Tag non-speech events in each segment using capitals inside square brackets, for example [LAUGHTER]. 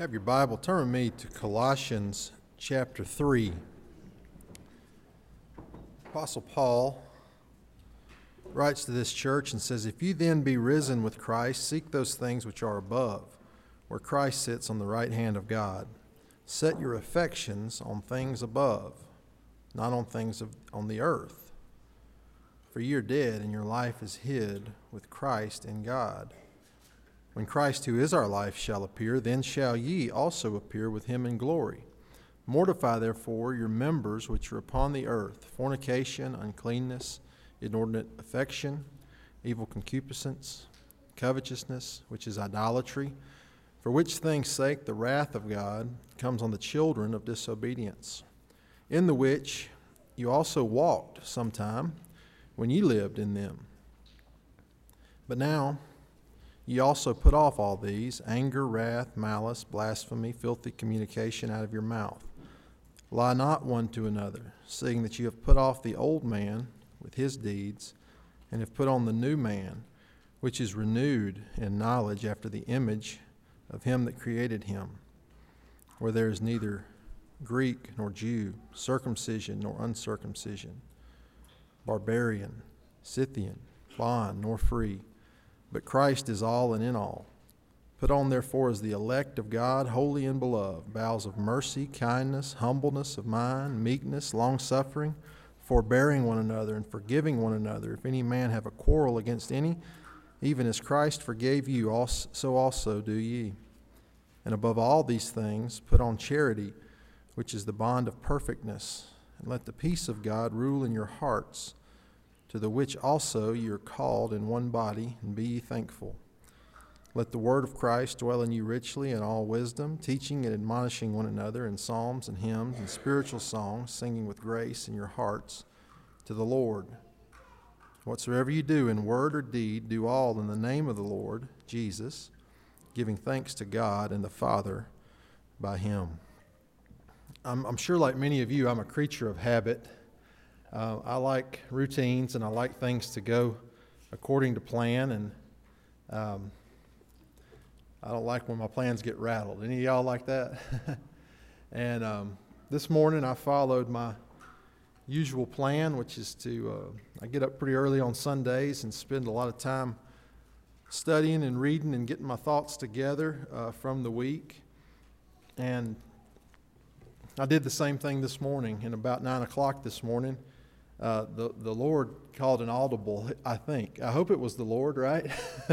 have your Bible, turn with me to Colossians chapter 3. Apostle Paul writes to this church and says, If you then be risen with Christ, seek those things which are above, where Christ sits on the right hand of God. Set your affections on things above, not on things of, on the earth. For you are dead, and your life is hid with Christ in God. When Christ, who is our life, shall appear, then shall ye also appear with him in glory. Mortify therefore your members which are upon the earth fornication, uncleanness, inordinate affection, evil concupiscence, covetousness, which is idolatry, for which things' sake the wrath of God comes on the children of disobedience, in the which you also walked sometime when ye lived in them. But now, Ye also put off all these anger, wrath, malice, blasphemy, filthy communication out of your mouth. Lie not one to another, seeing that you have put off the old man with his deeds, and have put on the new man, which is renewed in knowledge after the image of him that created him, where there is neither Greek nor Jew, circumcision nor uncircumcision, barbarian, Scythian, bond nor free but Christ is all and in all. Put on, therefore, as the elect of God, holy and beloved, bowels of mercy, kindness, humbleness of mind, meekness, long suffering, forbearing one another, and forgiving one another. If any man have a quarrel against any, even as Christ forgave you, so also do ye. And above all these things, put on charity, which is the bond of perfectness, and let the peace of God rule in your hearts to the which also you are called in one body, and be ye thankful. Let the word of Christ dwell in you richly in all wisdom, teaching and admonishing one another in psalms and hymns and spiritual songs, singing with grace in your hearts to the Lord. Whatsoever you do in word or deed, do all in the name of the Lord Jesus, giving thanks to God and the Father by him. I'm, I'm sure, like many of you, I'm a creature of habit. Uh, I like routines and I like things to go according to plan, and um, I don't like when my plans get rattled. Any of y'all like that? [LAUGHS] and um, this morning I followed my usual plan, which is to uh, I get up pretty early on Sundays and spend a lot of time studying and reading and getting my thoughts together uh, from the week. And I did the same thing this morning. And about nine o'clock this morning, uh, the, the Lord called an audible, I think. I hope it was the Lord, right?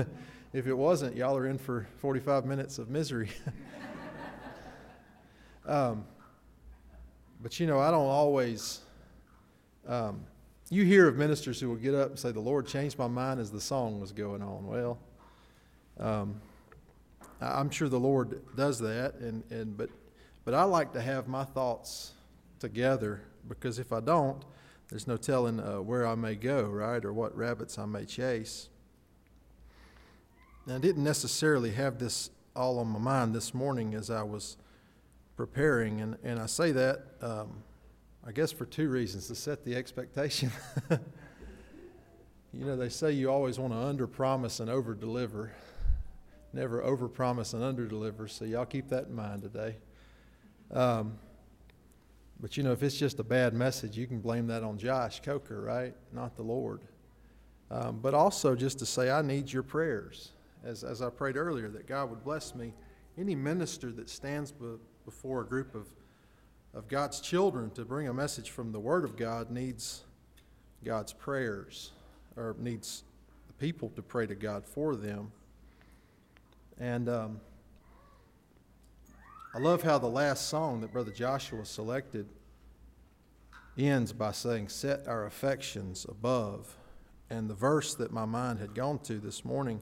[LAUGHS] if it wasn't, y'all are in for 45 minutes of misery. [LAUGHS] um, but you know, I don't always. Um, you hear of ministers who will get up and say, The Lord changed my mind as the song was going on. Well, um, I'm sure the Lord does that, and, and but, but I like to have my thoughts together because if I don't, there's no telling uh, where I may go, right, or what rabbits I may chase. I didn't necessarily have this all on my mind this morning as I was preparing, and, and I say that, um, I guess, for two reasons to set the expectation. [LAUGHS] you know, they say you always want to under promise and over deliver, never over promise and under deliver, so y'all keep that in mind today. Um, but you know, if it's just a bad message, you can blame that on Josh Coker, right? Not the Lord. Um, but also just to say, I need your prayers. As, as I prayed earlier, that God would bless me. Any minister that stands be, before a group of, of God's children to bring a message from the Word of God needs God's prayers, or needs the people to pray to God for them. And um, I love how the last song that Brother Joshua selected ends by saying, Set our affections above. And the verse that my mind had gone to this morning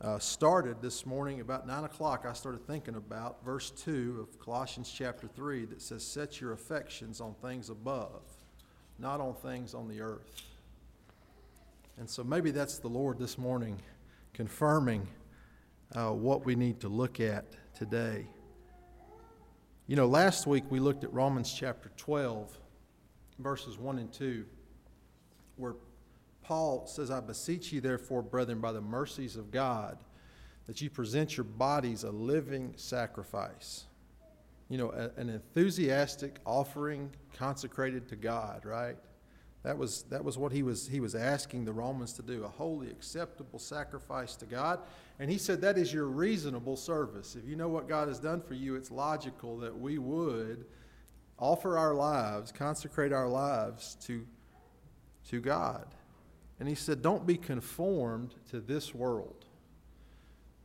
uh, started this morning about 9 o'clock. I started thinking about verse 2 of Colossians chapter 3 that says, Set your affections on things above, not on things on the earth. And so maybe that's the Lord this morning confirming uh, what we need to look at today. You know, last week we looked at Romans chapter 12, verses 1 and 2, where Paul says, I beseech you, therefore, brethren, by the mercies of God, that you present your bodies a living sacrifice. You know, a, an enthusiastic offering consecrated to God, right? That was, that was what he was, he was asking the Romans to do a holy, acceptable sacrifice to God. And he said that is your reasonable service. If you know what God has done for you, it's logical that we would offer our lives, consecrate our lives to, to God. And he said, Don't be conformed to this world.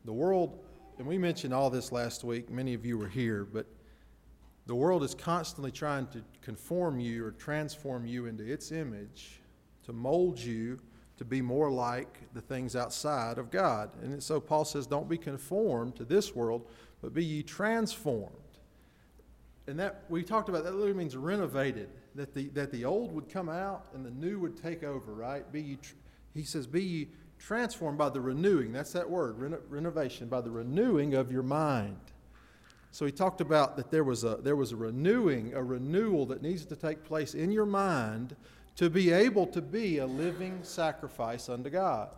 The world, and we mentioned all this last week, many of you were here, but the world is constantly trying to conform you or transform you into its image, to mold you to be more like the things outside of God. And so Paul says, Don't be conformed to this world, but be ye transformed. And that we talked about that literally means renovated, that the, that the old would come out and the new would take over, right? Be he says, Be ye transformed by the renewing. That's that word, reno, renovation, by the renewing of your mind. So he talked about that there was a there was a renewing, a renewal that needs to take place in your mind to be able to be a living sacrifice unto God.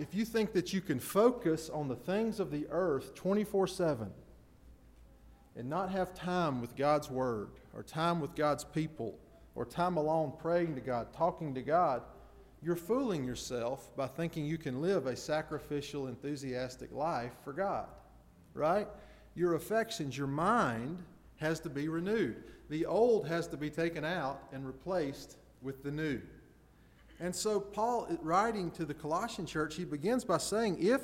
If you think that you can focus on the things of the earth 24 7 and not have time with God's Word or time with God's people or time alone praying to God, talking to God, you're fooling yourself by thinking you can live a sacrificial, enthusiastic life for God right? Your affections, your mind has to be renewed. The old has to be taken out and replaced with the new. And so, Paul, writing to the Colossian church, he begins by saying, If,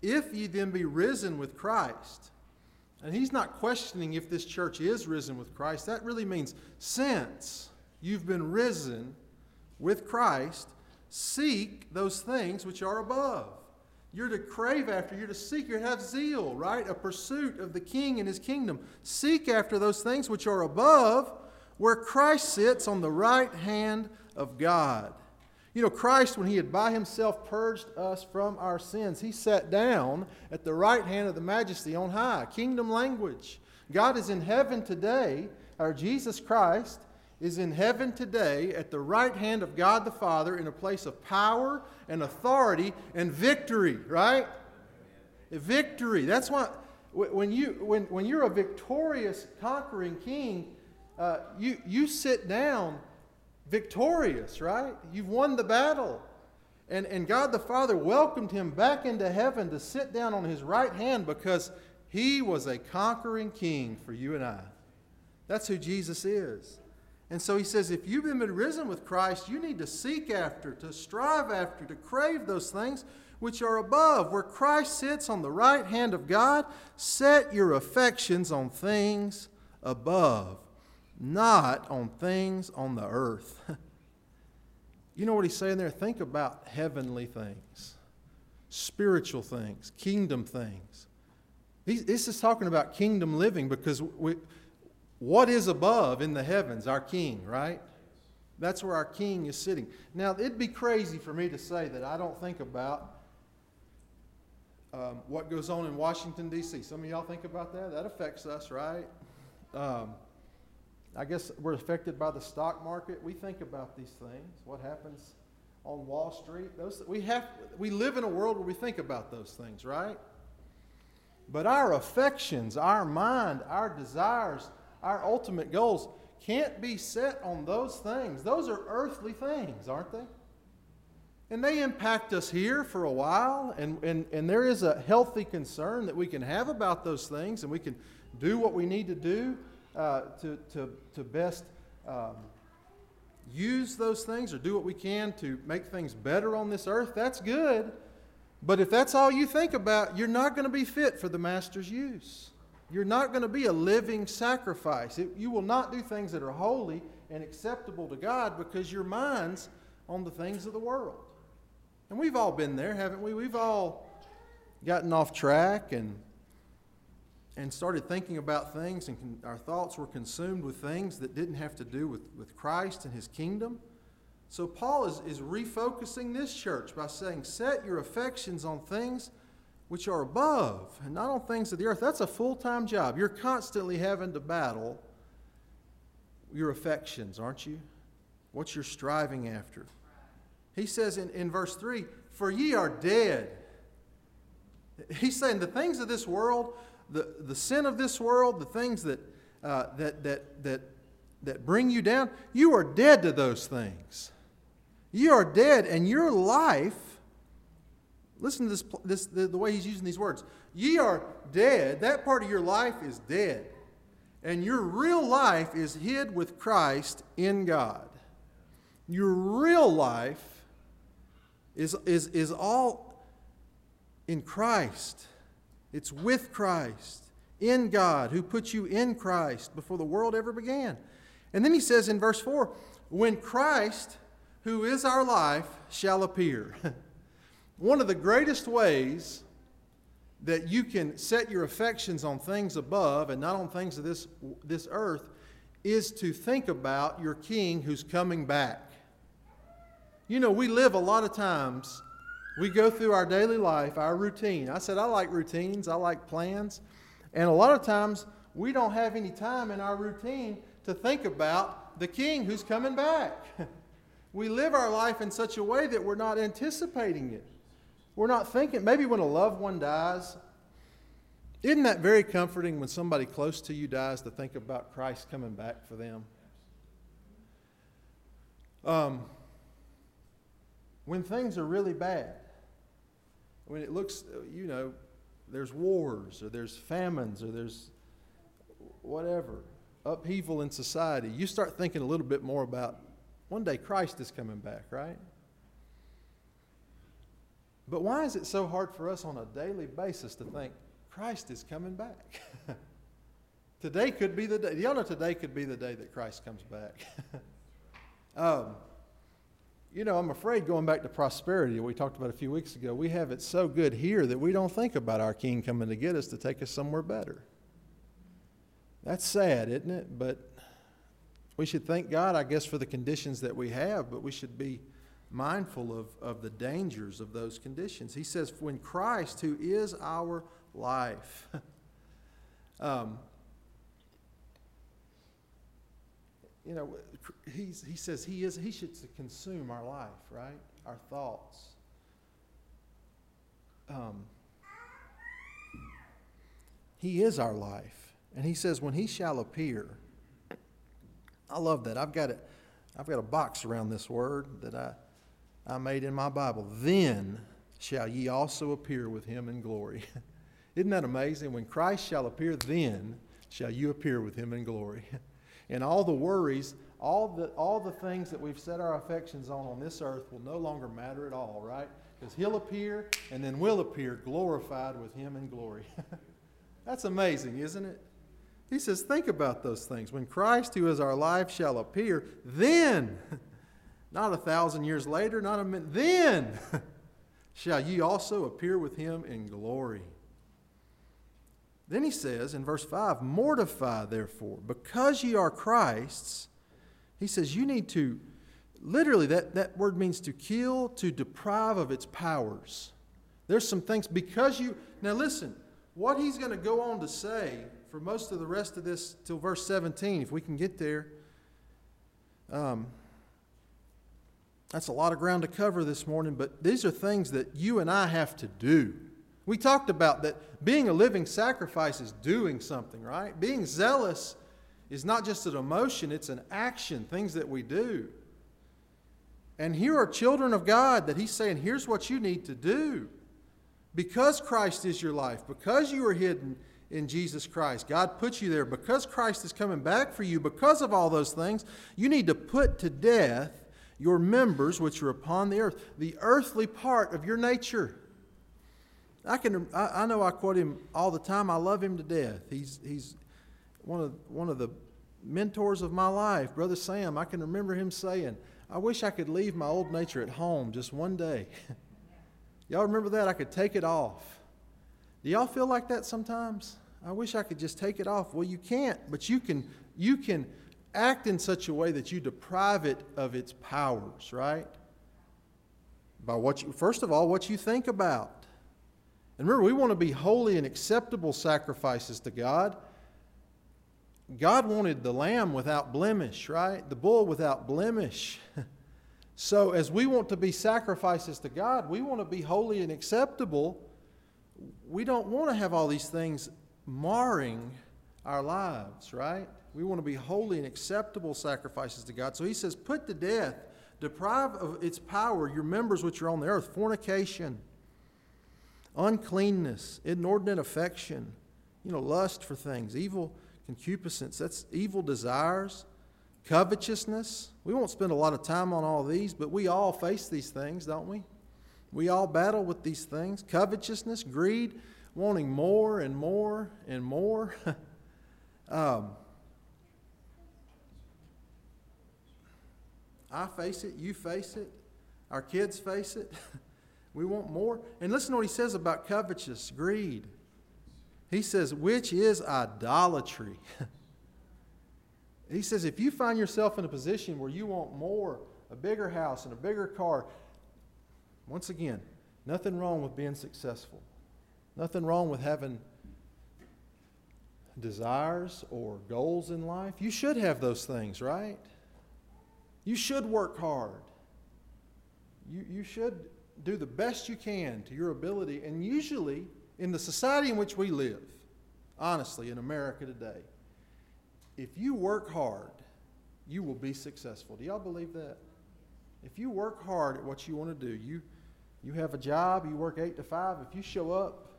if ye then be risen with Christ, and he's not questioning if this church is risen with Christ, that really means since you've been risen with Christ, seek those things which are above you're to crave after, you're to seek, you're to have zeal, right? A pursuit of the king and his kingdom. Seek after those things which are above, where Christ sits on the right hand of God. You know, Christ, when he had by himself purged us from our sins, he sat down at the right hand of the majesty on high. Kingdom language. God is in heaven today, our Jesus Christ is in heaven today at the right hand of God the Father in a place of power and authority and victory, right? Victory. That's what, when, you, when, when you're a victorious, conquering king, uh, you, you sit down victorious, right? You've won the battle. And, and God the Father welcomed him back into heaven to sit down on his right hand because he was a conquering king for you and I. That's who Jesus is. And so he says, if you've been risen with Christ, you need to seek after, to strive after, to crave those things which are above, where Christ sits on the right hand of God. Set your affections on things above, not on things on the earth. [LAUGHS] you know what he's saying there? Think about heavenly things, spiritual things, kingdom things. He's, this is talking about kingdom living because we what is above in the heavens? Our King, right? That's where our King is sitting. Now, it'd be crazy for me to say that I don't think about um, what goes on in Washington, D.C. Some of y'all think about that. That affects us, right? Um, I guess we're affected by the stock market. We think about these things. What happens on Wall Street? Those we have. We live in a world where we think about those things, right? But our affections, our mind, our desires our ultimate goals can't be set on those things. Those are earthly things, aren't they? And they impact us here for a while, and, and, and there is a healthy concern that we can have about those things, and we can do what we need to do uh, to, to, to best um, use those things or do what we can to make things better on this earth. That's good. But if that's all you think about, you're not going to be fit for the Master's use. You're not going to be a living sacrifice. It, you will not do things that are holy and acceptable to God because your mind's on the things of the world. And we've all been there, haven't we? We've all gotten off track and and started thinking about things, and con- our thoughts were consumed with things that didn't have to do with, with Christ and his kingdom. So, Paul is, is refocusing this church by saying, Set your affections on things which are above and not on things of the earth. That's a full time job. You're constantly having to battle your affections, aren't you? What you're striving after. He says in, in verse 3 For ye are dead. He's saying the things of this world, the, the sin of this world, the things that, uh, that, that, that, that bring you down, you are dead to those things. You are dead, and your life, listen to this, this the, the way he's using these words. Ye are dead. That part of your life is dead. And your real life is hid with Christ in God. Your real life is, is, is all in Christ. It's with Christ, in God, who put you in Christ before the world ever began. And then he says in verse 4 when Christ, who is our life, shall appear. [LAUGHS] One of the greatest ways that you can set your affections on things above and not on things of this, this earth is to think about your king who's coming back. You know, we live a lot of times, we go through our daily life, our routine. I said, I like routines, I like plans. And a lot of times, we don't have any time in our routine to think about the king who's coming back. [LAUGHS] we live our life in such a way that we're not anticipating it. We're not thinking, maybe when a loved one dies, isn't that very comforting when somebody close to you dies to think about Christ coming back for them? Um, when things are really bad, when it looks, you know, there's wars or there's famines or there's whatever, upheaval in society, you start thinking a little bit more about one day Christ is coming back, right? But why is it so hard for us on a daily basis to think Christ is coming back? [LAUGHS] today could be the day. Y'all know today could be the day that Christ comes back. [LAUGHS] um, you know, I'm afraid going back to prosperity, we talked about a few weeks ago, we have it so good here that we don't think about our King coming to get us to take us somewhere better. That's sad, isn't it? But we should thank God, I guess, for the conditions that we have, but we should be mindful of, of the dangers of those conditions. He says, when Christ, who is our life, [LAUGHS] um, you know, he's, he says he is, he should consume our life, right? Our thoughts. Um, he is our life. And he says, when he shall appear, I love that. I've got it. I've got a box around this word that I I made in my Bible. Then shall ye also appear with him in glory. [LAUGHS] Isn't that amazing? When Christ shall appear, then shall you appear with him in glory. [LAUGHS] and all the worries, all the, all the things that we've set our affections on on this earth will no longer matter at all, right? Because he'll appear and then we'll appear glorified with him in glory. [LAUGHS] That's amazing, isn't it? He says, think about those things. When Christ, who is our life, shall appear, then [LAUGHS] Not a thousand years later, not a minute. Then [LAUGHS] shall ye also appear with him in glory. Then he says in verse 5 Mortify therefore, because ye are Christ's. He says you need to, literally, that, that word means to kill, to deprive of its powers. There's some things, because you. Now listen, what he's going to go on to say for most of the rest of this till verse 17, if we can get there. Um, that's a lot of ground to cover this morning, but these are things that you and I have to do. We talked about that being a living sacrifice is doing something, right? Being zealous is not just an emotion, it's an action, things that we do. And here are children of God that He's saying, here's what you need to do. Because Christ is your life, because you are hidden in Jesus Christ, God put you there, because Christ is coming back for you, because of all those things, you need to put to death your members which are upon the earth, the earthly part of your nature. I can I, I, know I quote him all the time. I love him to death. He's he's one of one of the mentors of my life, Brother Sam. I can remember him saying, "I wish I could leave my old nature at home just one day." [LAUGHS] y'all remember that? I could take it off. Do y'all feel like that sometimes? I wish I could just take it off. Well, you can't, but you can you can act in such a way that you deprive it of its powers, right? By what you, first of all, what you think about. And remember, we want to be holy and acceptable sacrifices to God. God wanted the lamb without blemish, right? The bull without blemish. [LAUGHS] so, as we want to be sacrifices to God, we want to be holy and acceptable we don't want to have all these things marring our lives, right? We want to be holy and acceptable sacrifices to God. So he says, put to death, deprive of its power your members which are on the earth fornication, uncleanness, inordinate affection, you know, lust for things, evil concupiscence, that's evil desires, covetousness. We won't spend a lot of time on all these, but we all face these things, don't we? We all battle with these things covetousness, greed, wanting more and more and more. [LAUGHS] um, I face it, you face it, our kids face it. [LAUGHS] we want more. And listen to what he says about covetous, greed. He says, which is idolatry. [LAUGHS] he says, if you find yourself in a position where you want more, a bigger house and a bigger car, once again, nothing wrong with being successful. Nothing wrong with having desires or goals in life. You should have those things, right? You should work hard. You, you should do the best you can to your ability. And usually, in the society in which we live, honestly, in America today, if you work hard, you will be successful. Do y'all believe that? If you work hard at what you want to do, you, you have a job, you work 8 to 5, if you show up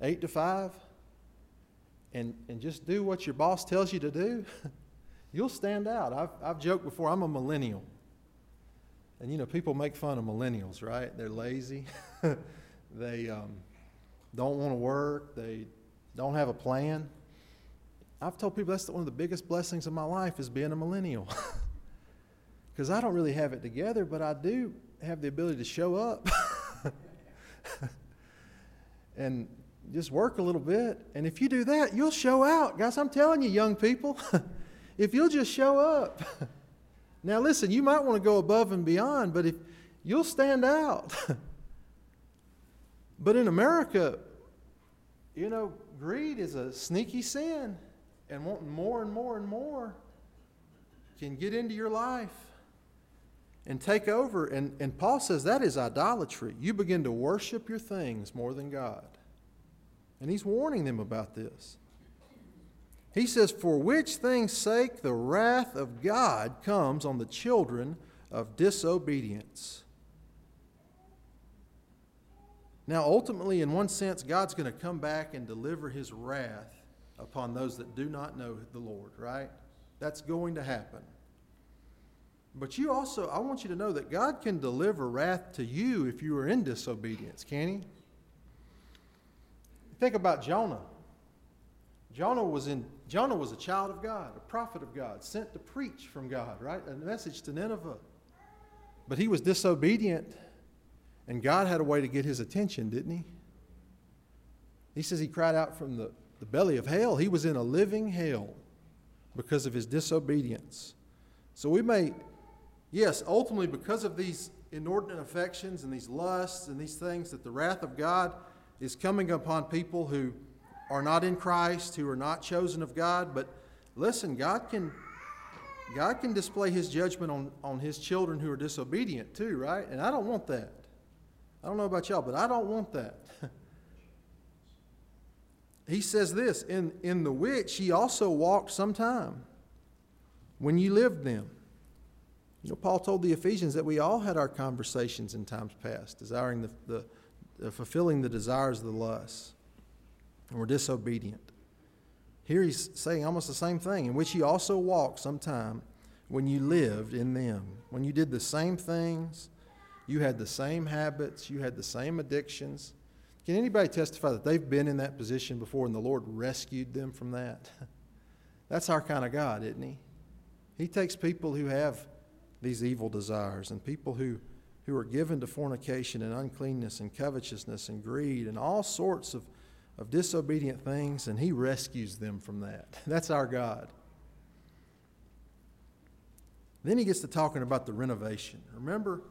8 to 5 and, and just do what your boss tells you to do, [LAUGHS] you'll stand out. I've, I've joked before, I'm a millennial. And you know, people make fun of millennials, right? They're lazy. [LAUGHS] they um, don't want to work. They don't have a plan. I've told people that's one of the biggest blessings of my life is being a millennial. [LAUGHS] Because I don't really have it together, but I do have the ability to show up [LAUGHS] and just work a little bit. And if you do that, you'll show out. Guys, I'm telling you, young people, if you'll just show up. Now, listen, you might want to go above and beyond, but if you'll stand out. [LAUGHS] but in America, you know, greed is a sneaky sin, and wanting more and more and more can get into your life and take over. And, and Paul says that is idolatry. You begin to worship your things more than God. And he's warning them about this. He says, For which thing's sake the wrath of God comes on the children of disobedience. Now, ultimately, in one sense, God's going to come back and deliver his wrath upon those that do not know the Lord, right? That's going to happen. But you also, I want you to know that God can deliver wrath to you if you are in disobedience, can He? Think about Jonah. Jonah was in Jonah was a child of God, a prophet of God, sent to preach from God, right? A message to Nineveh. But he was disobedient, and God had a way to get his attention, didn't he? He says he cried out from the, the belly of hell. He was in a living hell because of his disobedience. So we may yes, ultimately, because of these inordinate affections and these lusts and these things, that the wrath of God is coming upon people who are not in Christ, who are not chosen of God. But listen, God can. God can display his judgment on, on his children who are disobedient too, right? And I don't want that. I don't know about y'all, but I don't want that. [LAUGHS] he says this in, in the which he also walked sometime when you lived them. You know, Paul told the Ephesians that we all had our conversations in times past, desiring the, the, the fulfilling the desires of the lusts, and we're disobedient. Here he's saying almost the same thing, in which you also walked sometime when you lived in them, when you did the same things, you had the same habits, you had the same addictions. Can anybody testify that they've been in that position before and the Lord rescued them from that? [LAUGHS] That's our kind of God, isn't He? He takes people who have these evil desires and people who, who are given to fornication and uncleanness and covetousness and greed and all sorts of, of disobedient things, and He rescues them from that. [LAUGHS] That's our God. Then he gets to talking about the renovation. Remember,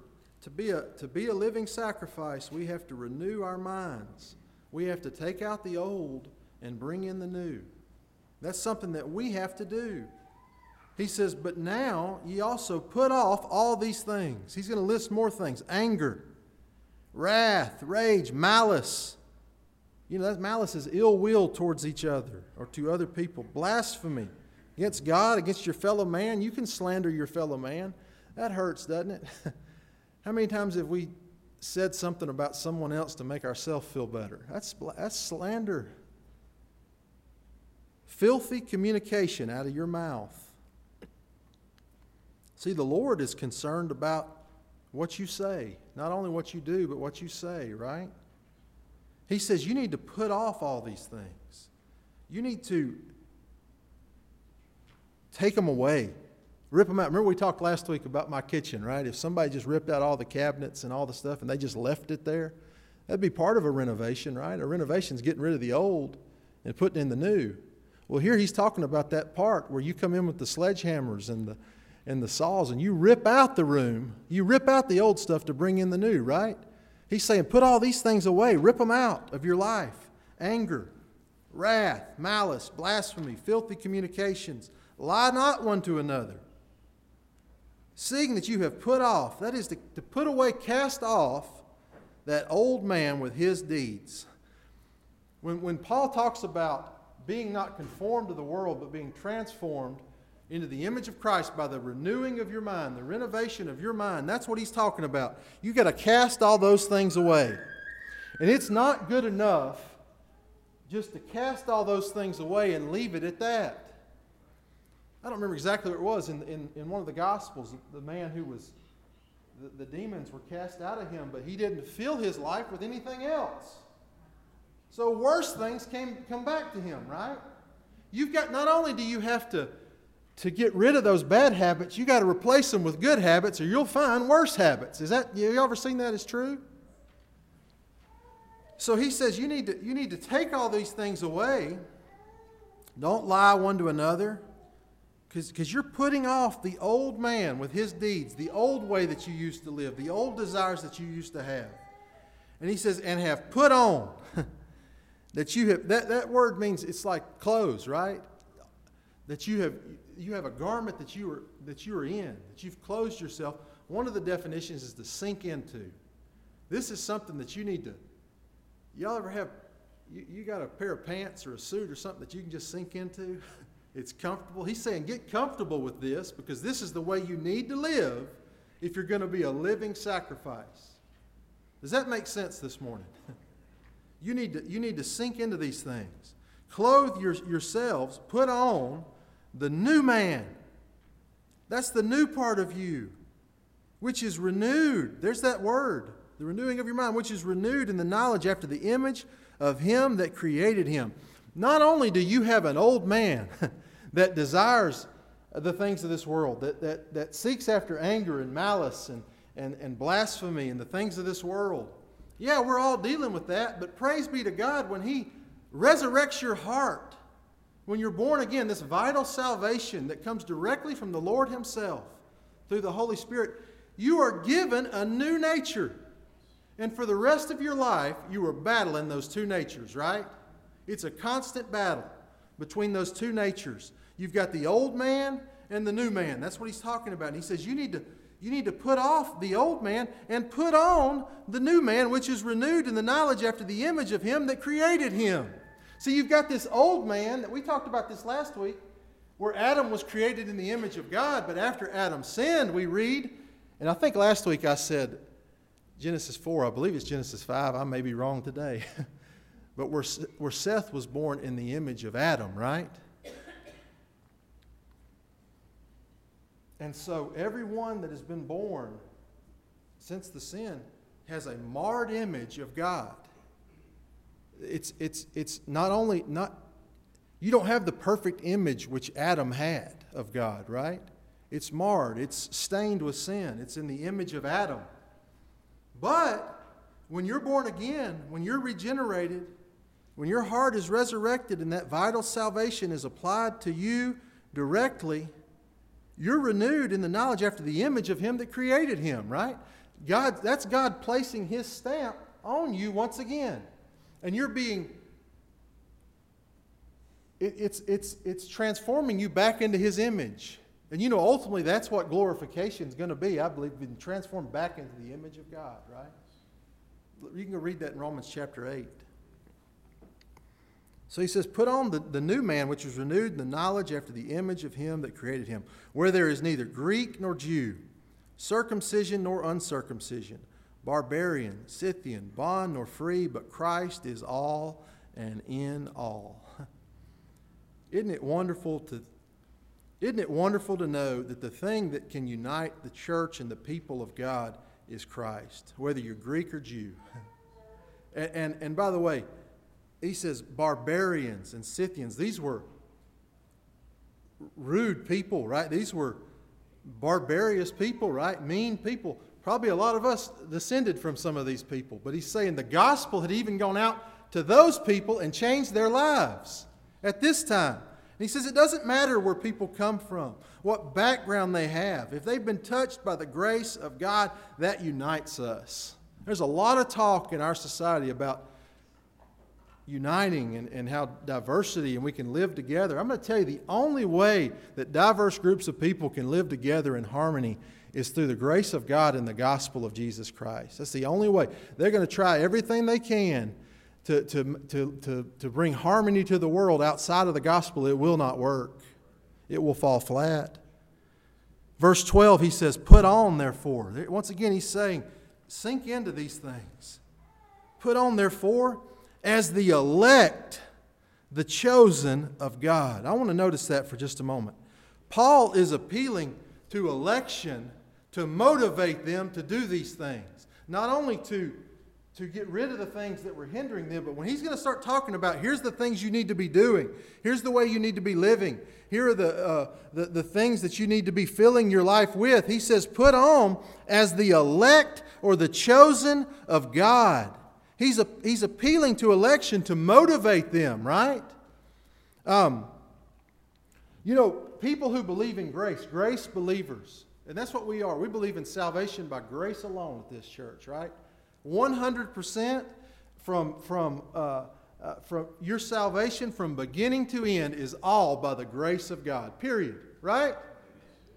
to be a, to be a living sacrifice, we have to renew our minds. We have to take out the old and bring in the new. That's something that we have to do. He says, But now ye also put off all these things. He's going to list more things anger, wrath, rage, malice. You know, that malice is ill will towards each other or to other people. Blasphemy against God, against your fellow man. You can slander your fellow man. That hurts, doesn't it? [LAUGHS] How many times have we said something about someone else to make ourselves feel better? That's, that's slander. Filthy communication out of your mouth. See, the Lord is concerned about what you say, not only what you do, but what you say, right? He says you need to put off all these things. You need to take them away, rip them out. Remember, we talked last week about my kitchen, right? If somebody just ripped out all the cabinets and all the stuff and they just left it there, that'd be part of a renovation, right? A renovation is getting rid of the old and putting in the new. Well, here he's talking about that part where you come in with the sledgehammers and the and the saws and you rip out the room, you rip out the old stuff to bring in the new, right? He's saying, put all these things away, rip them out of your life anger, wrath, malice, blasphemy, filthy communications. Lie not one to another. Seeing that you have put off, that is to, to put away, cast off that old man with his deeds. When, when Paul talks about being not conformed to the world, but being transformed into the image of Christ by the renewing of your mind, the renovation of your mind. That's what he's talking about. You got to cast all those things away. And it's not good enough just to cast all those things away and leave it at that. I don't remember exactly what it was in, in, in one of the Gospels, the man who was, the, the demons were cast out of him, but he didn't fill his life with anything else. So worse things came, come back to him, right? You've got, not only do you have to to get rid of those bad habits, you got to replace them with good habits or you'll find worse habits. Is that you ever seen that as true? So he says you need to you need to take all these things away. Don't lie one to another. Because you're putting off the old man with his deeds, the old way that you used to live, the old desires that you used to have. And he says, and have put on. [LAUGHS] that you have that, that word means it's like clothes, right? That you have you have a garment that you are that you are in, that you've closed yourself. One of the definitions is to sink into. This is something that you need to. Y'all ever have you, you got a pair of pants or a suit or something that you can just sink into? [LAUGHS] It's comfortable. He's saying get comfortable with this because this is the way you need to live if you're going to be a living sacrifice. Does that make sense this morning? [LAUGHS] you, need to, you need to sink into these things. Clothe your, yourselves, put on the new man. That's the new part of you, which is renewed. There's that word, the renewing of your mind, which is renewed in the knowledge after the image of him that created him. Not only do you have an old man [LAUGHS] that desires the things of this world, that, that, that seeks after anger and malice and, and, and blasphemy and the things of this world. Yeah, we're all dealing with that, but praise be to God when He resurrects your heart when you're born again, this vital salvation that comes directly from the Lord Himself through the Holy Spirit, you are given a new nature. And for the rest of your life, you are battling those two natures, right? It's a constant battle between those two natures. You've got the old man and the new man. That's what he's talking about. And he says you need to you need to put off the old man and put on the new man, which is renewed in the knowledge after the image of him that created him. So you've got this old man that we talked about this last week, where Adam was created in the image of God, but after Adam sinned, we read, and I think last week I said Genesis 4, I believe it's Genesis 5, I may be wrong today. [LAUGHS] but where, where Seth was born in the image of Adam, right? And so everyone that has been born since the sin has a marred image of God it's, it's, it's not only not, you don't have the perfect image which Adam had of God, right? It's marred, it's stained with sin, it's in the image of Adam. But when you're born again, when you're regenerated, when your heart is resurrected and that vital salvation is applied to you directly, you're renewed in the knowledge after the image of him that created him, right? God, that's God placing his stamp on you once again and you're being it, it's it's it's transforming you back into his image. And you know ultimately that's what glorification is going to be i believe being transformed back into the image of god right? You can go read that in romans chapter 8 So he says, Put on the, the new man, which is renewed in the knowledge after the image of him that created him, where there is neither Greek nor Jew, circumcision nor uncircumcision, barbarian, Scythian, bond nor free, but Christ is all and in all. [LAUGHS] Isn't it wonderful to isn't it wonderful to know that the thing that can unite the church and the people of God is Christ, whether you're Greek or Jew? [LAUGHS] And, and, and by the way, he says barbarians and Scythians. These were rude people, right? These were barbarous people, right? Mean people. Probably a lot of us descended from some of these people. But he's saying the gospel had even gone out to those people and changed their lives at this time. And he says it doesn't matter where people come from, what background they have. If they've been touched by the grace of God, that unites us. There's a lot of talk in our society about uniting and, and how diversity and we can live together. I'm going to tell you the only way that diverse groups of people can live together in harmony is through the grace of God and the gospel of Jesus Christ. That's the only way. They're going to try everything they can to, to, to, to, to bring harmony to the world outside of the gospel. It will not work, it will fall flat. Verse 12, he says, Put on, therefore. Once again, he's saying, Sink into these things. Put on, therefore, as the elect, the chosen of God. I want to notice that for just a moment. Paul is appealing to election to motivate them to do these things, not only to to get rid of the things that were hindering them. But when he's going to start talking about, here's the things you need to be doing, here's the way you need to be living, here are the, uh, the, the things that you need to be filling your life with, he says, put on as the elect or the chosen of God. He's, a, he's appealing to election to motivate them, right? Um, you know, people who believe in grace, grace believers, and that's what we are. We believe in salvation by grace alone at this church, right? 100% from, from, uh, uh, from your salvation from beginning to end is all by the grace of God, period, right?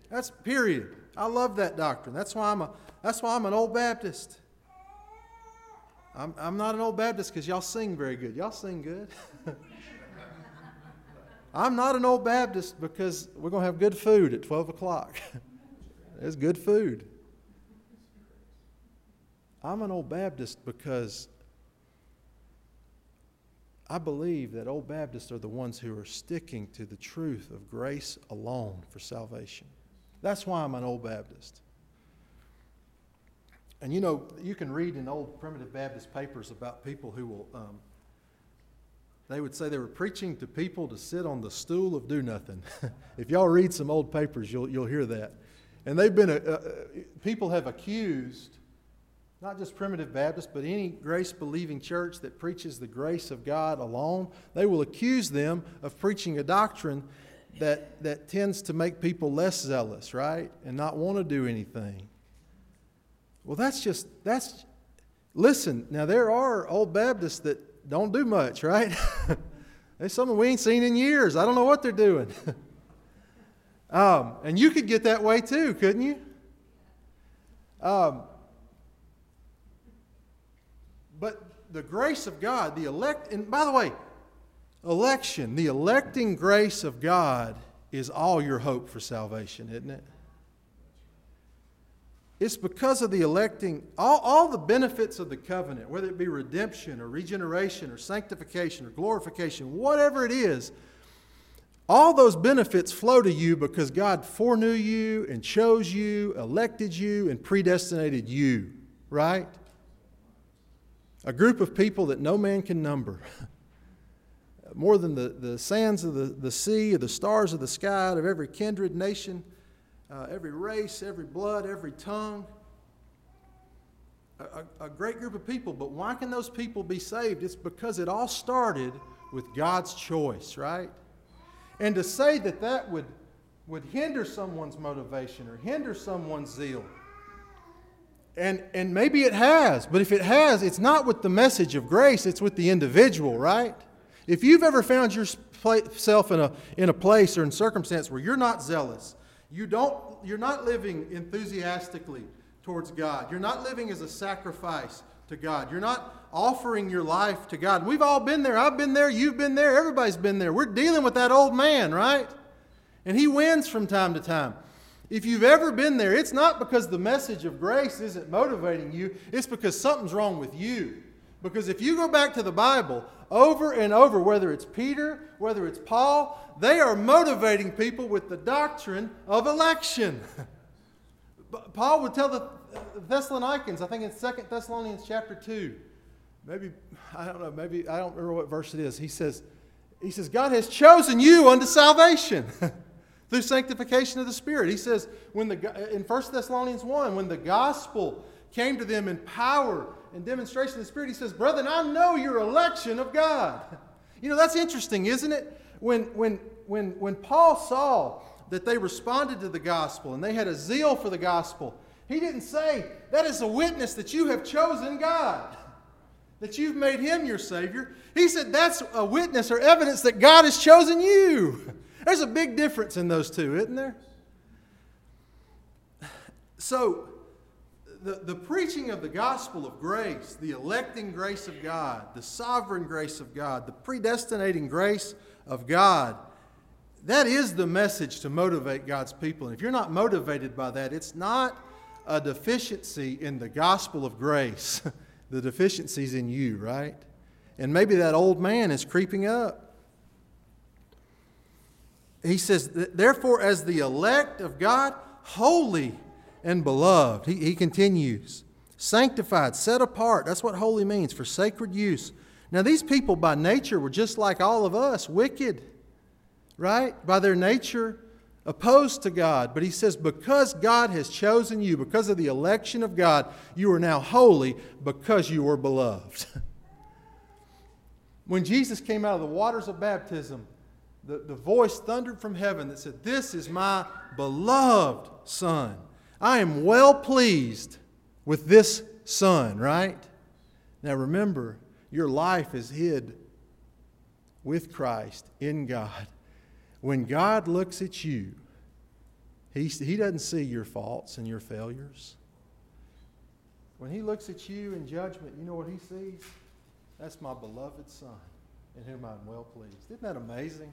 That's period. I love that doctrine. That's why I'm, a, that's why I'm an old Baptist. I'm, I'm not an old Baptist because y'all sing very good. Y'all sing good. [LAUGHS] I'm not an old Baptist because we're going to have good food at 12 o'clock. [LAUGHS] There's good food. I'm an old Baptist because I believe that old Baptists are the ones who are sticking to the truth of grace alone for salvation. That's why I'm an old Baptist. And you know, you can read in old primitive Baptist papers about people who will, um, they would say they were preaching to people to sit on the stool of do nothing. [LAUGHS] if y'all read some old papers, you'll, you'll hear that. And they've been, uh, uh, people have accused not just primitive Baptists, but any grace believing church that preaches the grace of God alone, they will accuse them of preaching a doctrine that, that tends to make people less zealous, right? And not want to do anything. Well, that's just, that's, listen, now there are old Baptists that don't do much, right? [LAUGHS] There's some we ain't seen in years. I don't know what they're doing. [LAUGHS] um, and you could get that way too, couldn't you? Um, but the grace of God, the elect, and by the way, election, the electing grace of God is all your hope for salvation, isn't it? It's because of the electing, all, all the benefits of the covenant, whether it be redemption or regeneration or sanctification or glorification, whatever it is, all those benefits flow to you because God foreknew you and chose you, elected you, and predestinated you, right? a group of people that no man can number. [LAUGHS] More than the, the sands of the, the sea, or the stars of the sky, of every kindred nation, uh, every race, every blood, every tongue. A, a, great group of people, but why can those people be saved? It's because it all started with God's choice, right? And to say that that would, would hinder someone's motivation or hinder someone's zeal and, and maybe it has, but if it has, it's not with the message of grace, it's with the individual, right? If you've ever found yourself in a, in a place or in circumstance where you're not zealous, you don't, you're not living enthusiastically towards God, you're not living as a sacrifice to God. You're not offering your life to God. We've all been there. I've been there. You've been there. Everybody's been there. We're dealing with that old man, right? And he wins from time to time. If you've ever been there, it's not because the message of grace isn't motivating you, it's because something's wrong with you. Because if you go back to the Bible over and over, whether it's Peter, whether it's Paul, they are motivating people with the doctrine of election. [LAUGHS] Paul would tell the Thessalonians, I think in 2 Thessalonians chapter 2, maybe, I don't know, maybe, I don't remember what verse it is. He says, he says God has chosen you unto salvation. [LAUGHS] through sanctification of the Spirit. He says when the, in 1 Thessalonians 1, when the gospel came to them in power and demonstration of the Spirit, he says, Brethren, I know your election of God. [LAUGHS] You know, that's interesting, isn't it? When, when, when, when Paul saw that they responded to the gospel and they had a zeal for the gospel, he didn't say, That is a witness that you have chosen God, that you've made him your Savior. He said, That's a witness or evidence that God has chosen you. There's a big difference in those two, isn't there? So, the, the preaching of the gospel of grace, the electing grace of God, the sovereign grace of God, the predestinating grace of God, that is the message to motivate God's people. And if you're not motivated by that, it's not a deficiency in the gospel of grace. [LAUGHS] the deficiency's in you, right? And maybe that old man is creeping up he says, Therefore, as the elect of God, holy and beloved. He, he continues, sanctified, set apart. That's what holy means, for sacred use. Now, these people by nature were just like all of us, wicked, right? By their nature, opposed to God. But he says, because God has chosen you, because of the election of God, you are now holy because you were beloved. [LAUGHS] when Jesus came out of the waters of baptism, the, the voice thundered from heaven that said, This is my beloved Son. I am well pleased with this Son, right? Now remember, your life is hid with Christ in God. When God looks at you, he, he doesn't see your faults and your failures. When He looks at you in judgment, you know what He sees? That's my beloved Son, in whom I'm well pleased. Isn't that amazing?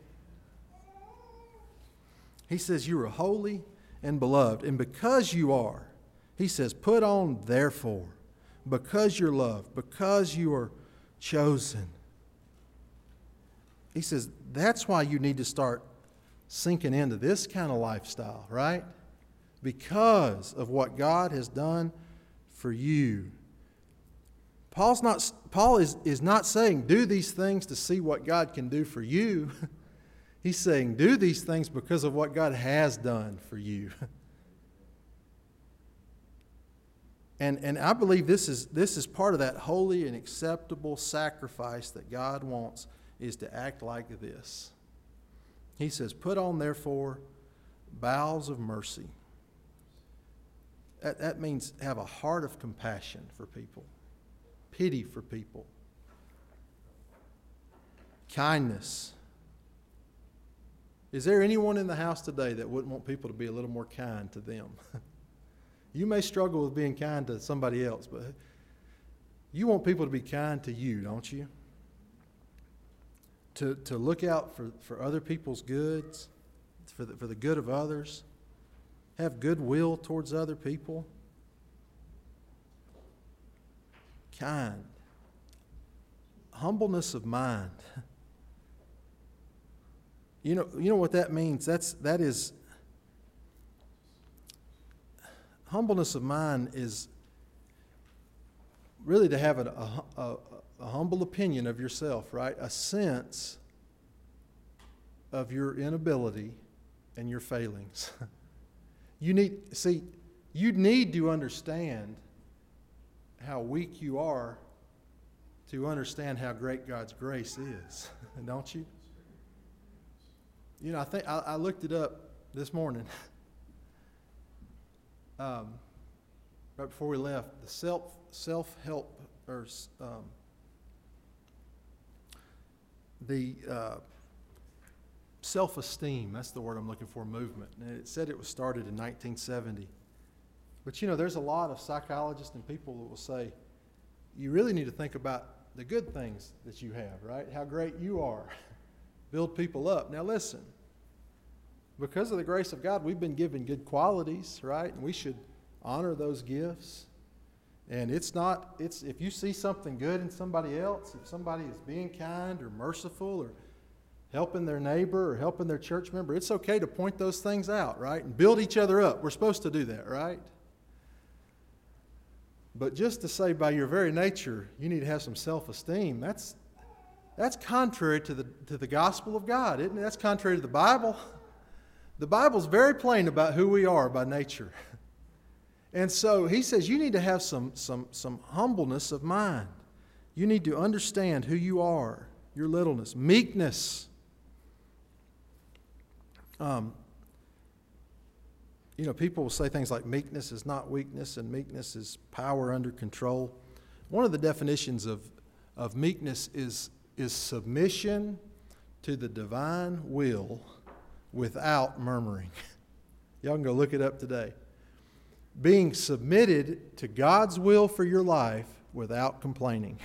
He says, You are holy and beloved. And because you are, he says, Put on, therefore, because you're loved, because you are chosen. He says, That's why you need to start sinking into this kind of lifestyle, right? Because of what God has done for you. Paul's not, Paul is, is not saying, Do these things to see what God can do for you. [LAUGHS] He's saying, do these things because of what God has done for you. [LAUGHS] And, and I believe this is, this is part of that holy and acceptable sacrifice that God wants is to act like this. He says, Put on, therefore, bowels of mercy. That, that means have a heart of compassion for people, pity for people, kindness, is there anyone in the house today that wouldn't want people to be a little more kind to them? [LAUGHS] you may struggle with being kind to somebody else, but you want people to be kind to you, don't you? To, to look out for, for other people's goods, for the, for the good of others, have goodwill towards other people. Kind, humbleness of mind. [LAUGHS] You know, you know what that means? That's, that is, humbleness of mind is really to have a, a, a, humble opinion of yourself, right? A sense of your inability and your failings. [LAUGHS] you need, see, you need to understand how weak you are to understand how great God's grace is, [LAUGHS] don't you? You know, I think I, I looked it up this morning. [LAUGHS] um, right before we left, the self self help or um, the uh, self esteem. That's the word I'm looking for. Movement, and it said it was started in 1970. But you know, there's a lot of psychologists and people that will say you really need to think about the good things that you have, right? How great you are. [LAUGHS] Build people up. Now, listen, because of the grace of God, we've been given good qualities, right? And we should honor those gifts. And it's not, it's if you see something good in somebody else, if somebody is being kind or merciful or helping their neighbor or helping their church member, it's okay to point those things out, right? And build each other up. We're supposed to do that, right? But just to say by your very nature, you need to have some self esteem, that's, that's contrary to the, to the gospel of God, isn't it? That's contrary to the Bible. [LAUGHS] The Bible's very plain about who we are by nature. [LAUGHS] And so he says you need to have some, some, some humbleness of mind. You need to understand who you are, your littleness, meekness. Um, you know, people will say things like meekness is not weakness and meekness is power under control. One of the definitions of, of meekness is, is submission to the divine will without murmuring. [LAUGHS] Y'all can go look it up today. Being submitted to God's will for your life without complaining.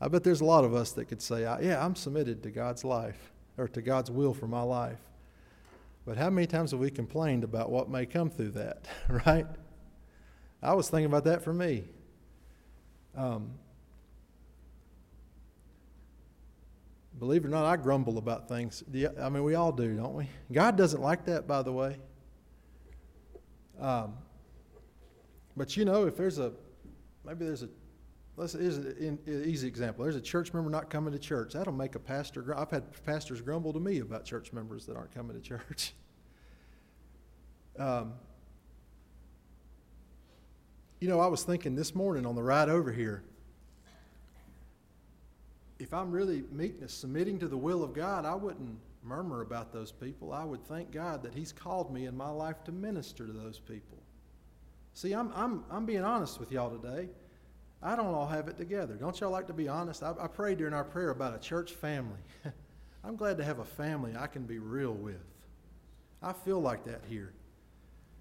I bet there's a lot of us that could say, Yeah, I'm submitted to God's life or to God's will for my life. But how many times have we complained about what may come through that, [LAUGHS] right? I was thinking about that for me. Um, believe it or not, I grumble about things. I mean, we all do, don't we? God doesn't like that, by the way. Um, but you know, if there's a, maybe there's a, let's here's an easy example. There's a church member not coming to church. That'll make a pastor. I've had pastors grumble to me about church members that aren't coming to church. [LAUGHS] Um, you know, I was thinking this morning on the ride over here if I'm really meekness, submitting to the will of God, I wouldn't murmur about those people. I would thank God that He's called me in my life to minister to those people. See, I'm, I'm, I'm being honest with y'all today. I don't all have it together. Don't y'all like to be honest? I, I prayed during our prayer about a church family. [LAUGHS] I'm glad to have a family I can be real with. I feel like that here.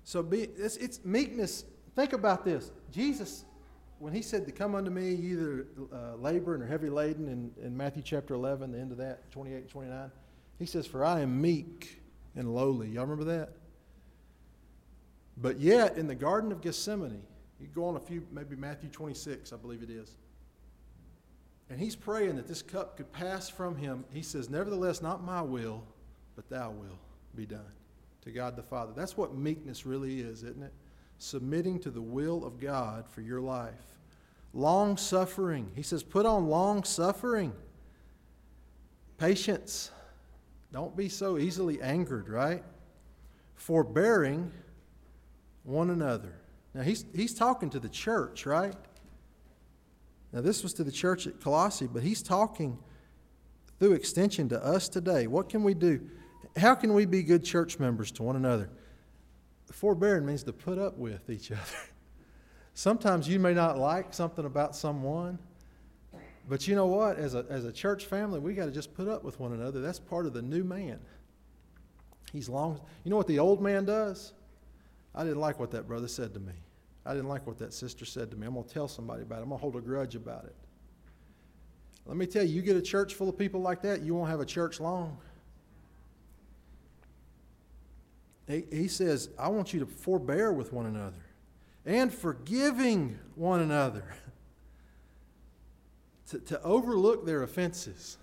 So be, it's, it's meekness. Think about this. Jesus when he said to come unto me, either uh, labor and are heavy laden, in, in Matthew chapter 11, the end of that, 28 and 29, he says, For I am meek and lowly. Y'all remember that? But yet, in the Garden of Gethsemane, you go on a few, maybe Matthew 26, I believe it is. And he's praying that this cup could pass from him. He says, Nevertheless, not my will, but thou will be done to God the Father. That's what meekness really is, isn't it? Submitting to the will of God for your life. Long suffering. He says, put on long suffering. Patience. Don't be so easily angered, right? Forbearing one another. Now, he's, he's talking to the church, right? Now, this was to the church at Colossae, but he's talking through extension to us today. What can we do? How can we be good church members to one another? Forbearing means to put up with each [LAUGHS] other. Sometimes you may not like something about someone, but you know what? As a, as a church family, we got to just put up with one another. That's part of the new man. He's long. You know what the old man does? I didn't like what that brother said to me. I didn't like what that sister said to me. I'm going to tell somebody about it. I'm going to hold a grudge about it. Let me tell you, you get a church full of people like that, you won't have a church long. He, he says, I want you to forbear with one another and forgiving one another, [LAUGHS] to, to overlook their offenses,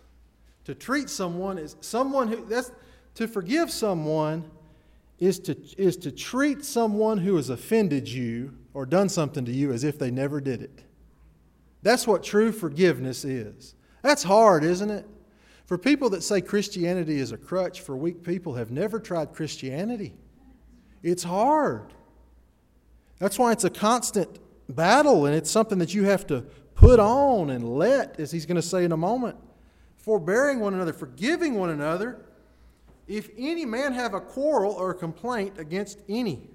to treat someone as someone who, that's, to forgive someone is to, is to treat someone who has offended you or done something to you as if they never did it. That's what true forgiveness is. That's hard, isn't it? For people that say Christianity is a crutch for weak people have never tried Christianity. It's hard. That's why it's a constant battle, and it's something that you have to put on and let, as he's going to say in a moment. Forbearing one another, forgiving one another, if any man have a quarrel or a complaint against any.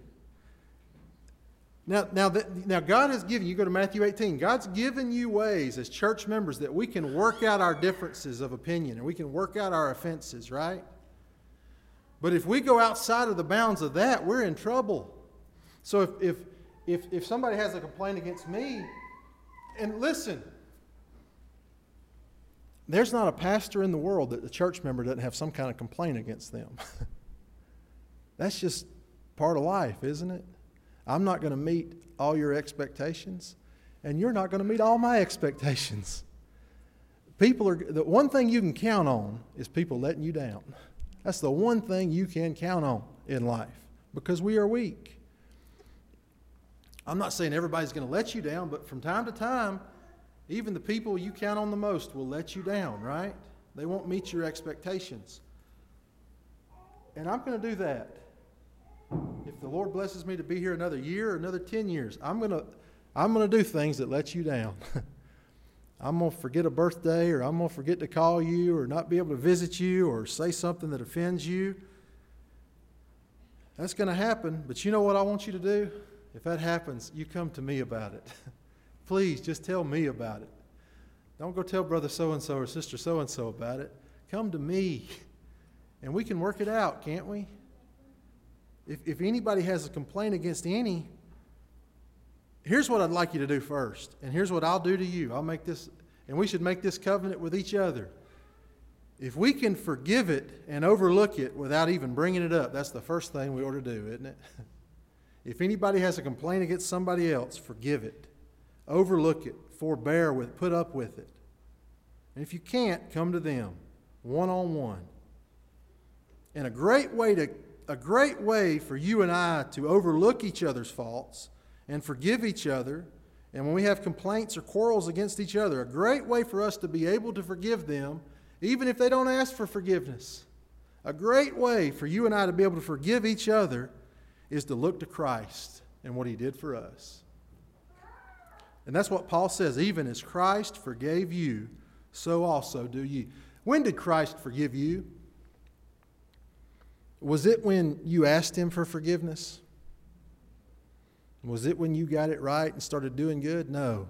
Now, now, that, now, God has given you, go to Matthew 18, God's given you ways as church members that we can work out our differences of opinion and we can work out our offenses, right? But if we go outside of the bounds of that, we're in trouble. So if, if, if, if somebody has a complaint against me, And listen, there's not a pastor in the world that the church member doesn't have some kind of complaint against them. [LAUGHS] That's just part of life, isn't it? I'm not going to meet all your expectations, and you're not going to meet all my expectations. People are the one thing you can count on is people letting you down. That's the one thing you can count on in life because we are weak. I'm not saying everybody's going to let you down, but from time to time, even the people you count on the most will let you down, right? They won't meet your expectations. And I'm going to do that. If the Lord blesses me to be here another year or another 10 years, I'm going to I'm going to do things that let you down. [LAUGHS] I'm going to forget a birthday or I'm going to forget to call you or not be able to visit you or say something that offends you. That's going to happen, but you know what I want you to do? If that happens, you come to me about it. [LAUGHS] Please just tell me about it. Don't go tell brother so and so or sister so and so about it. Come to me [LAUGHS] and we can work it out, can't we? If, if anybody has a complaint against any, here's what I'd like you to do first, and here's what I'll do to you. I'll make this, and we should make this covenant with each other. If we can forgive it and overlook it without even bringing it up, that's the first thing we ought to do, isn't it? [LAUGHS] If anybody has a complaint against somebody else, forgive it, overlook it, forbear with, put up with it. And if you can't, come to them one on one. And a great way to a great way for you and I to overlook each other's faults and forgive each other. And when we have complaints or quarrels against each other, a great way for us to be able to forgive them, even if they don't ask for forgiveness. A great way for you and I to be able to forgive each other is to look to Christ and what he did for us. And that's what Paul says even as Christ forgave you, so also do you. When did Christ forgive you? Was it when you asked him for forgiveness? Was it when you got it right and started doing good? No.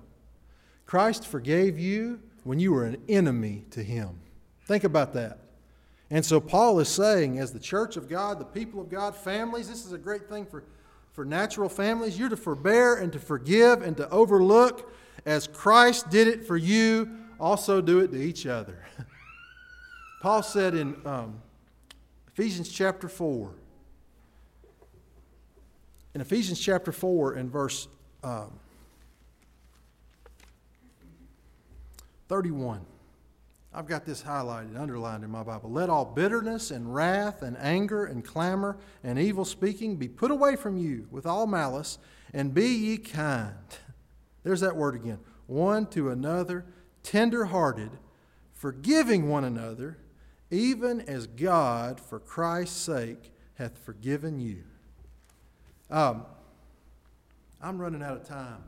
Christ forgave you when you were an enemy to him. Think about that. And so Paul is saying, as the church of God, the people of God, families, this is a great thing for, for natural families. You're to forbear and to forgive and to overlook. As Christ did it for you, also do it to each other. [LAUGHS] Paul said in um, Ephesians chapter 4, in Ephesians chapter 4 and verse um, 31. I've got this highlighted, underlined in my Bible. Let all bitterness and wrath and anger and clamor and evil speaking be put away from you with all malice, and be ye kind. [LAUGHS] There's that word again. One to another, tender hearted, forgiving one another, even as God, for Christ's sake, hath forgiven you. Um, I'm running out of time.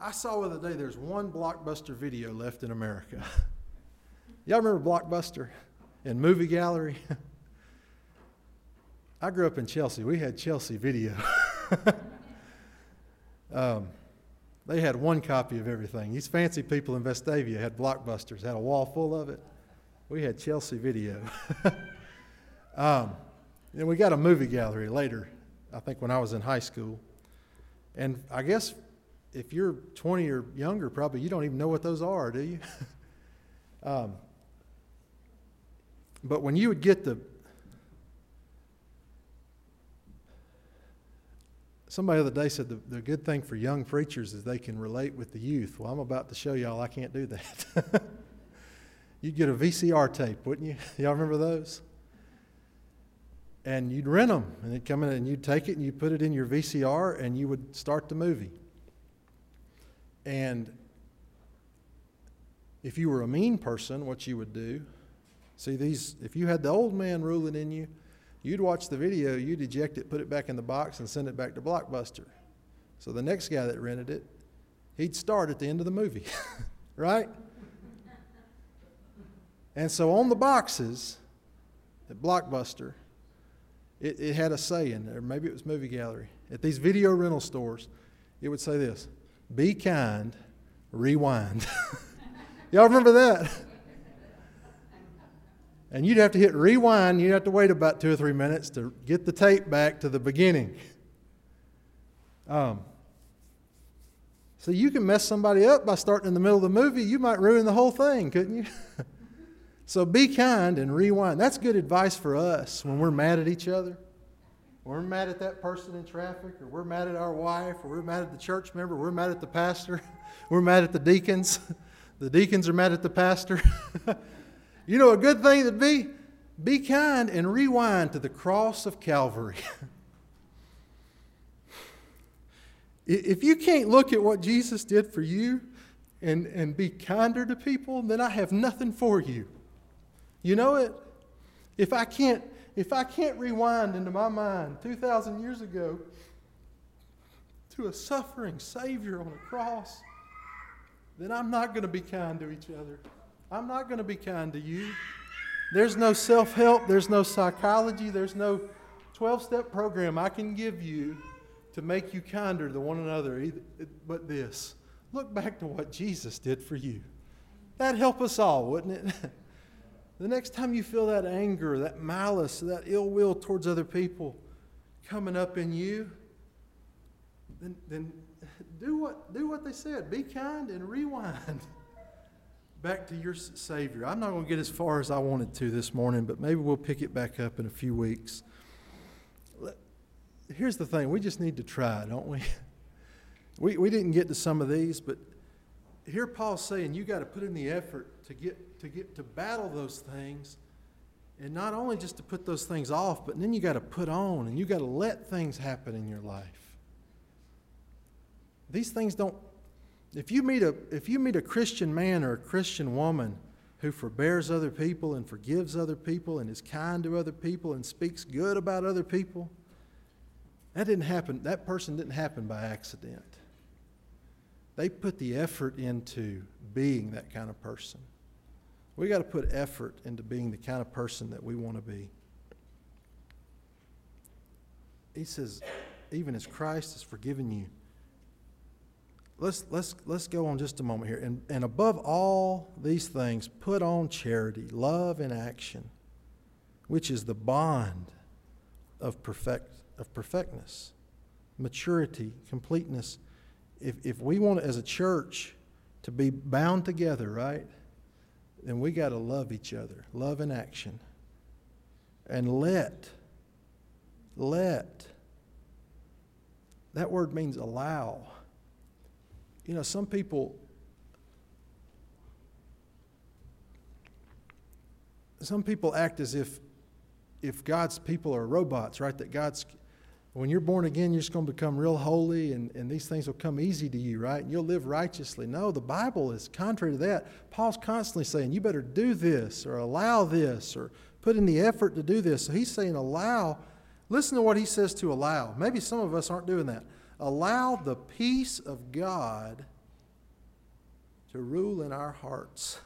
I saw the other day there's one blockbuster video left in America. [LAUGHS] Y'all remember Blockbuster and Movie Gallery? [LAUGHS] I grew up in Chelsea. We had Chelsea Video. [LAUGHS] um, they had one copy of everything. These fancy people in Vestavia had Blockbusters, had a wall full of it. We had Chelsea Video. [LAUGHS] um, and we got a movie gallery later I think when I was in high school. And I guess if you're 20 or younger, probably you don't even know what those are, do you? um, but when you would get the Somebody the other day said the, the good thing for young preachers is they can relate with the youth. Well, I'm about to show y'all I can't do that. [LAUGHS] You'd get a VCR tape, wouldn't you? [LAUGHS] Y'all remember those? and you'd rent them, and they'd come in and you'd take it and you'd put it in your VCR and you would start the movie. And if you were a mean person, what you would do, see these, if you had the old man ruling in you, you'd watch the video, you'd eject it, put it back in the box, and send it back to Blockbuster. So the next guy that rented it, he'd start at the end of the movie, [LAUGHS] right? And so on the boxes at Blockbuster, it, it had a saying, or maybe it was Movie Gallery. At these video rental stores, it would say this Be kind, rewind. [LAUGHS] Y'all remember that? And you'd have to hit rewind, you'd have to wait about two or three minutes to get the tape back to the beginning. Um, So you can mess somebody up by starting in the middle of the movie. You might ruin the whole thing, couldn't you? [LAUGHS] so be kind and rewind. That's good advice for us when we're mad at each other. We're mad at that person in traffic, or we're mad at our wife, or we're mad at the church member, we're mad at the pastor, [LAUGHS] we're mad at the deacons. [LAUGHS] The deacons are mad at the pastor. You know, a good thing to be be kind and rewind to the cross of Calvary. [LAUGHS] if you can't look at what Jesus did for you and, and be kinder to people, then I have nothing for you. You know it? If I can't, if I can't rewind into my mind 2,000 years ago to a suffering Savior on a cross, then I'm not going to be kind to each other. I'm not going to be kind to you. There's no self help, there's no psychology, there's no 12 step program I can give you to make you kinder to one another, but this. Look back to what Jesus did for you. That'd help us all, wouldn't it? [LAUGHS] the next time you feel that anger, that malice, that ill will towards other people coming up in you, then, then [LAUGHS] do, what, do what they said. Be kind and rewind. [LAUGHS] back to your Savior. I'm not going to get as far as I wanted to this morning, but maybe we'll pick it back up in a few weeks. Here's the thing we just need to try, don't we? [LAUGHS] We, we didn't get to some of these, but here Paul's saying you got to put in the effort to get to get to battle those things and not only just to put those things off, but then you got to put on and you got to let things happen in your life. These things don't if you meet a, if you meet a Christian man or a Christian woman who forbears other people and forgives other people and is kind to other people and speaks good about other people, that didn't happen. That person didn't happen by accident. They put the effort into being that kind of person. We got to put effort into being the kind of person that we want to be. He says, even as Christ has forgiven you let's, let's, let's go on just a moment here. And, and above all these things, put on charity, love in action, which is the bond of, perfect, of perfectness, maturity, completeness. If, if we want, as a church, to be bound together, right, then we got to love each other, love in action. And let, let, that word means allow you know, some people, some people act as if if God's people are robots, right? That God's, when you're born again, you're just going to become real holy and, and these things will come easy to you, right? And you'll live righteously. No, the Bible is contrary to that. Paul's constantly saying, you better do this or allow this or put in the effort to do this. So he's saying, allow. Listen to what he says to allow. Maybe some of us aren't doing that allow the peace of God to rule in our hearts.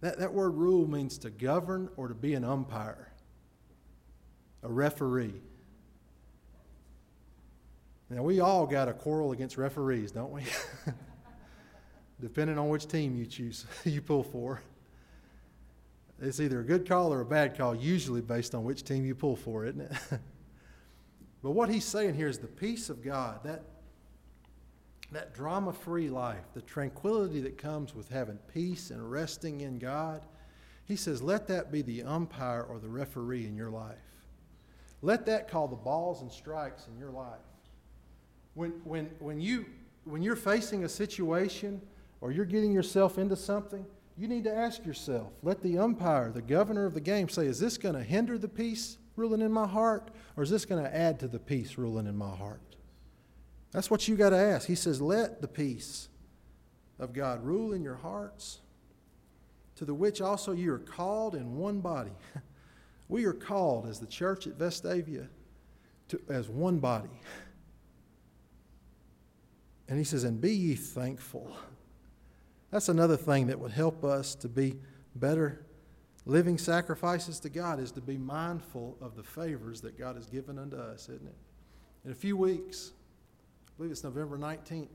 That, that word rule means to govern or to be an umpire, a referee. Now, we all got a quarrel against referees, don't we? [LAUGHS] Depending on which team you choose, [LAUGHS] you pull for. It's either a good call or a bad call, usually based on which team you pull for, isn't it? [LAUGHS] But what he's saying here is the peace of God, that, that drama free life, the tranquility that comes with having peace and resting in God. He says, let that be the umpire or the referee in your life. Let that call the balls and strikes in your life. When, when, when, you, when you're facing a situation or you're getting yourself into something, you need to ask yourself let the umpire, the governor of the game, say, is this going to hinder the peace ruling in my heart, or is this going to add to the peace ruling in my heart? That's what you got to ask. He says, Let the peace of God rule in your hearts, to the which also you are called in one body. [LAUGHS] we are called as the church at Vestavia to, as one body. [LAUGHS] And he says, And be ye thankful. That's another thing that would help us to be better Living sacrifices to God is to be mindful of the favors that God has given unto us, isn't it? In a few weeks, I believe it's November 19th,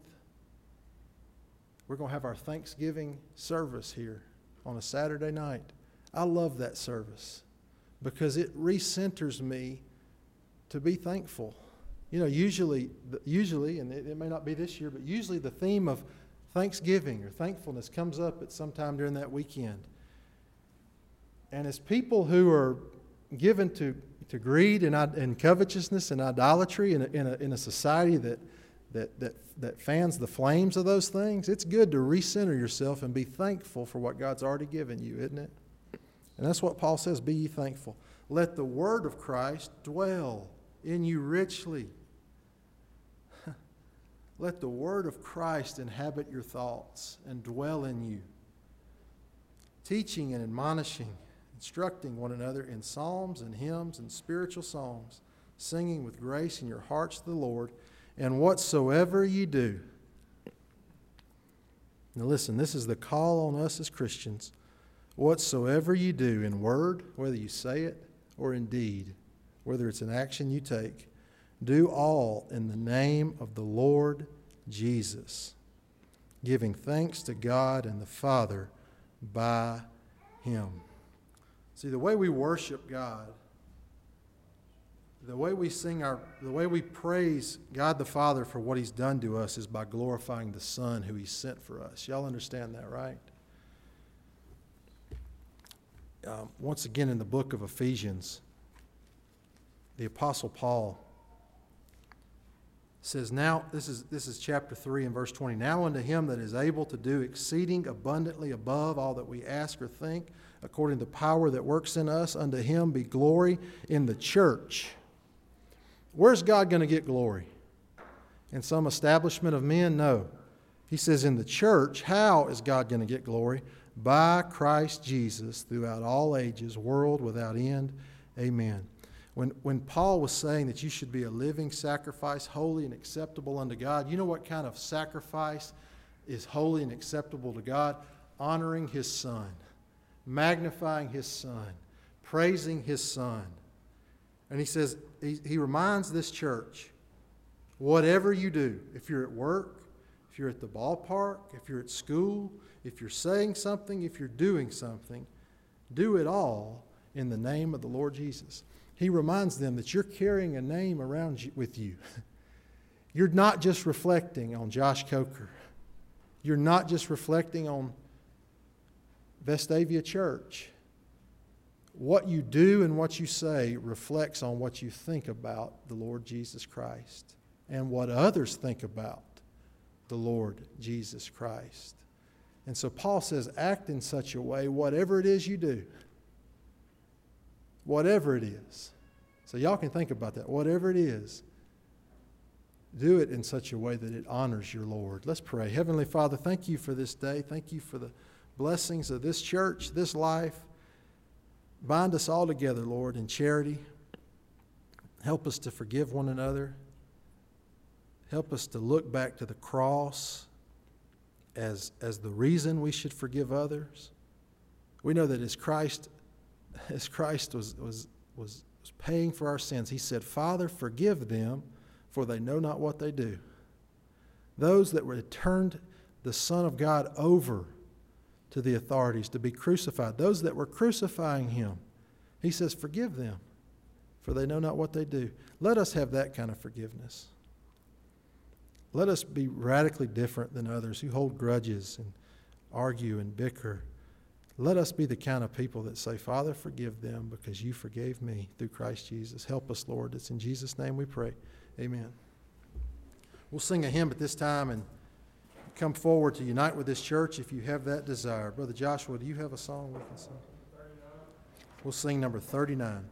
we're going to have our Thanksgiving service here on a Saturday night. I love that service because it recenters me to be thankful. You know, usually, usually, and it, it may not be this year, but usually the theme of Thanksgiving or thankfulness comes up at some time during that weekend. And as people who are given to, to greed and, and covetousness and idolatry in a, in a, in a society that, that, that, that fans the flames of those things, it's good to recenter yourself and be thankful for what God's already given you, isn't it? And that's what Paul says be ye thankful. Let the word of Christ dwell in you richly. [LAUGHS] Let the word of Christ inhabit your thoughts and dwell in you, teaching and admonishing, instructing one another in psalms and hymns and spiritual songs, singing with grace in your hearts to the Lord, and whatsoever ye do. Now, listen, this is the call on us as Christians. Whatsoever you do in word, whether you say it or in deed, whether it's an action you take, do all in the name of the Lord Jesus, giving thanks to God and the Father by Him. See, the way we worship God, the way we sing our, the way we praise God the Father for what He's done to us is by glorifying the Son who He sent for us. Y'all understand that, right? um, once again in the book of Ephesians, the Apostle Paul says, Now, this is, this is chapter 3 and verse 20. Now unto him that is able to do exceeding abundantly above all that we ask or think, according to the power that works in us, unto him be glory in the church. Where's God going to get glory? In some establishment of men? No. He says, In the church, how is God going to get glory? by Christ Jesus throughout all ages, world without end. Amen. When, when Paul was saying that you should be a living sacrifice, holy and acceptable unto God, you know what kind of sacrifice is holy and acceptable to God? Honoring His Son, magnifying His Son, praising His Son. And he says, he, he reminds this church whatever you do, if you're at work, if you're at the ballpark, if you're at school, if you're saying something, if you're doing something, do it all in the name of the Lord Jesus. He reminds them that you're carrying a name around with you. [LAUGHS] You're not just reflecting on Josh Coker. You're not just reflecting on Vestavia Church. What you do and what you say reflects on what you think about the Lord Jesus Christ and what others think about the Lord Jesus Christ. And so Paul says, act in such a way, whatever it is you do, whatever it is. So y'all can think about that. Whatever it is, do it in such a way that it honors your Lord. Let's pray. Heavenly Father, thank you for this day. Thank you for the blessings of this church, this life. Bind us all together, Lord, in charity. Help us to forgive one another. Help us to look back to the cross as, as the reason we should forgive others. We know that as Christ, [LAUGHS] as Christ was, was, was, was paying for our sins, he said, Father, forgive them, for they know not what they do. Those that were turned the Son of God over to the authorities to be crucified, those that were crucifying him, he says, Forgive them, for they know not what they do. Let us have that kind of forgiveness. Let us be radically different than others who hold grudges and argue and bicker. Let us be the kind of people that say, Father, forgive them because you forgave me through Christ Jesus. Help us, Lord. It's in Jesus' name we pray. Amen. We'll sing a hymn at this time and come forward to unite with this church if you have that desire. Brother Joshua, do you have a song we can sing? We'll sing number 39.